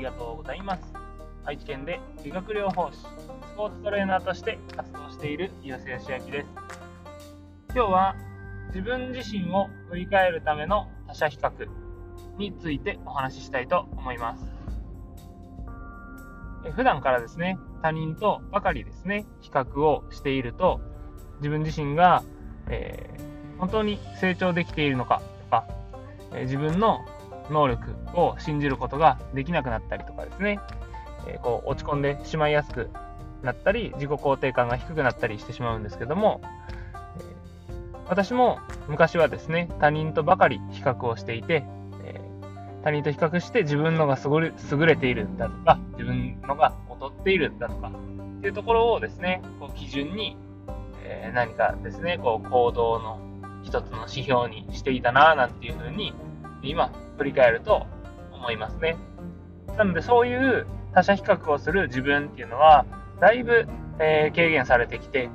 りがとうございます。愛知県で理学療法士、スポーツトレーナーとして活動している岩瀬義明です。今日は自分自身を振り返るための他者比較についてお話ししたいと思います。普段からですね、他人とばかりですね、比較をしていると、自分自身が、えー、本当に成長できているのかとか、えー、自分の能力を信じることができなくなったりとかですね、えー、こう落ち込んでしまいやすくなったり、自己肯定感が低くなったりしてしまうんですけども、え私も昔はですね、他人とばかり比較をしていて、え他人と比較して自分のが優れているんだとか、自分のが劣っているんだとか、っていうところをですね、こう基準に、え何かですね、こう行動の一つの指標にしていたな、なんていうふうに、今、振り返ると思いますね。なので、そういう他者比較をする自分っていうのは、だいぶ、えー、軽減されてきて、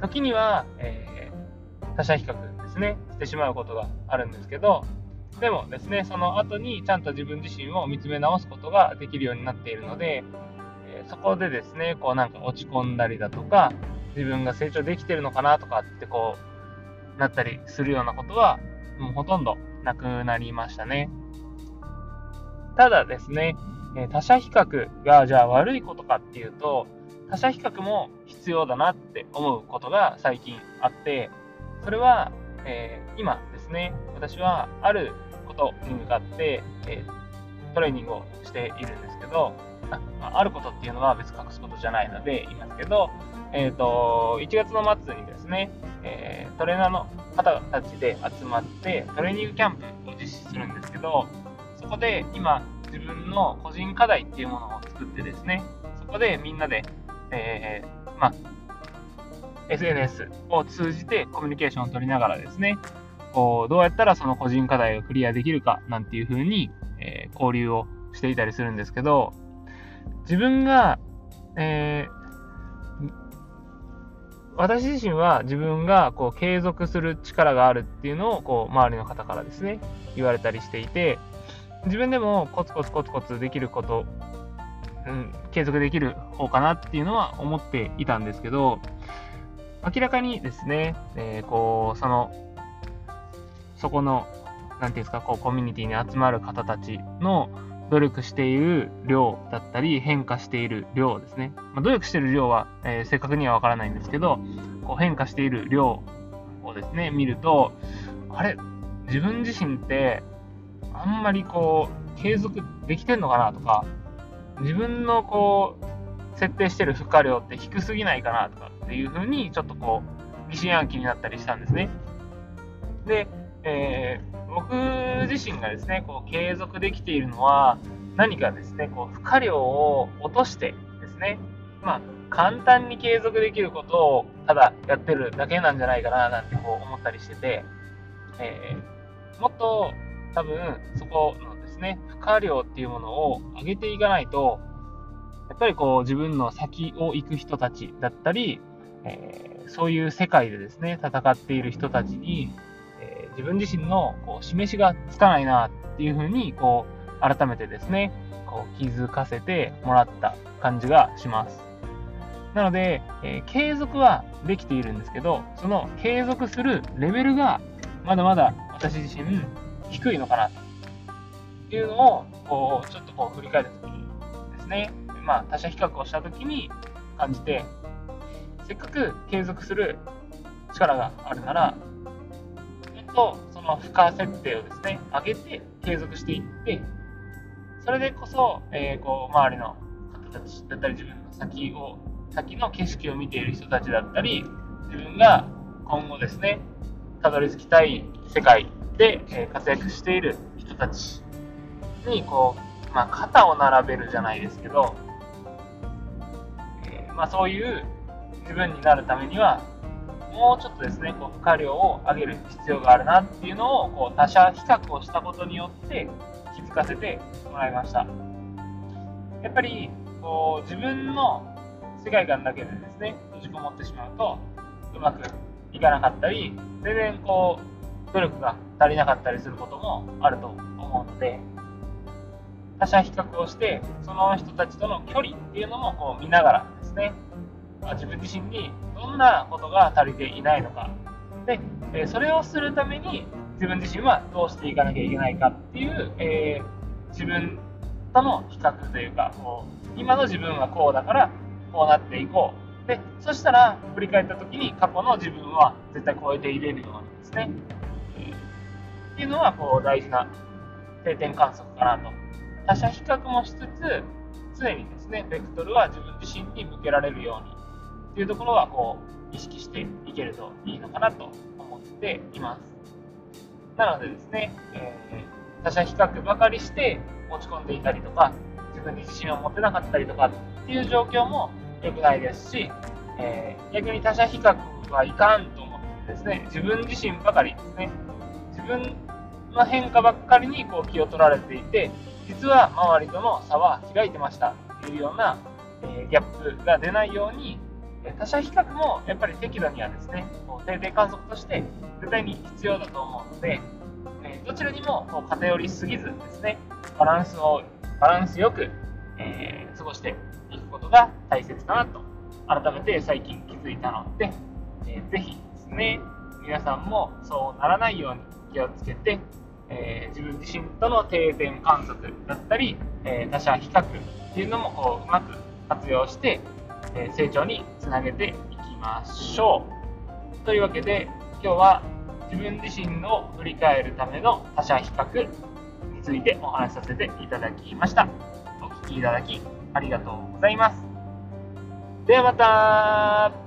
時には、えー、他者比較ですね、してしまうことがあるんですけど、でもですね、その後にちゃんと自分自身を見つめ直すことができるようになっているので、えー、そこでですね、こうなんか落ち込んだりだとか、自分が成長できてるのかなとかってこう、なったりするようなことは、もうほとんどなくなりましたね。ただですね、他者比較がじゃあ悪いことかっていうと、他者比較も必要だなって思うことが最近あって、それは、えー、今ですね、私はあることに向かって、えー、トレーニングをしているんですけど、ああることっていうのは別に隠すことじゃないので言いますけど、えーと、1月の末にですね、えー、トレーナーの方たちで集まってトレーニングキャンプを実施するんですけど、そこで今自分の個人課題っていうものを作ってですね、そこでみんなで、えー、まあ、SNS を通じてコミュニケーションを取りながらですね、こうどうやったらその個人課題をクリアできるかなんていう風に、えー、交流をしていたりするんですけど、自分が、えー、私自身は自分がこう継続する力があるっていうのをこう周りの方からですね、言われたりしていて、自分でもコツコツコツコツできること、うん、継続できる方かなっていうのは思っていたんですけど、明らかにですね、えー、こう、その、そこの、なんていうんですか、こう、コミュニティに集まる方たちの努力している量だったり、変化している量ですね。まあ、努力している量は、えー、正確にはわからないんですけど、こう変化している量をですね、見ると、あれ、自分自身ってあんまりこう、継続できてんのかなとか、自分のこう、設定してる負荷量って低すぎないかなとかっていう風に、ちょっとこう、疑心暗鬼になったりしたんですね。で、えー、僕自身がですね、こう、継続できているのは、何かですね、こう、負荷量を落としてですね、まあ、簡単に継続できることをただやってるだけなんじゃないかななんてこう思ったりしてて、えー、もっと多分そこのですね、負荷量っていうものを上げていかないと、やっぱりこう自分の先を行く人たちだったり、えー、そういう世界でですね、戦っている人たちに、えー、自分自身のこう示しがつかないなっていうふうに、こう、改めてですね、こう気づかせてもらった感じがします。なので、えー、継続はできているんですけど、その継続するレベルがまだまだ私自身低いのかなっていうのを、こう、ちょっとこう振り返った時にですね、まあ、他者比較をした時に感じて、せっかく継続する力があるなら、えっと、その負荷設定をですね、上げて継続していって、それでこそ、えー、こう、周りの方たちだったり、自分の先を、先の景色を見ている人たちだったり、自分が今後ですね、たどり着きたい世界で、え活躍している人たちにこう、まあ、肩を並べるじゃないですけど、え、まあ、そういう自分になるためにはもうちょっとですねこう負荷量を上げる必要があるなっていうのをこう他者比較をしたことによって気づかせてもらいました。やっぱりこう自分の世界観だけでですね閉じこもってしまうとうまくいかなかったり全然こう努力が足りなかったりすることもあると思うので、他者比較をしてその人たちとの距離っていうのもこう見ながらですね自分自身にどんなことが足りていないのか。でそれをするために自分自身はどうしていかなきゃいけないかっていう、えー、自分との比較というかこう今の自分はこうだからこうなっていこう。でそしたら振り返った時に過去の自分は絶対超えていれるようにですね、っていうのはこう大事な定点観測かなと。他者比較もしつつ常にですねベクトルは自分自身に向けられるようにっていうところはこう意識していけるといいのかなと思っています。なのでですね、えー、他者比較ばかりして落ち込んでいたりとか自分に自信を持てなかったりとかっていう状況も良くないですし、えー、逆に他者比較はいかんと思ってですね自分自身ばかりですね自分の変化ばっかりにこう気を取られていて実は周りとの差は開いてました。っていうような、え、ギャップが出ないように他者比較もやっぱり適度にはですね定点観測として絶対に必要だと思うので、え、どちらにも偏りすぎずですねバランスをバランスよく、え、過ごしていくことが大切かなと。改めて最近気づいたので、えー、ぜひですね皆さんもそうならないように気をつけて、えー、自分自身との定点観測だったり、えー、他者比較っていうのもこううまく活用してえ成長につなげていきましょう。というわけで今日は自分自身を振り返るための他者比較についてお話しさせていただきました。お聴きいただきありがとうございます。ではまた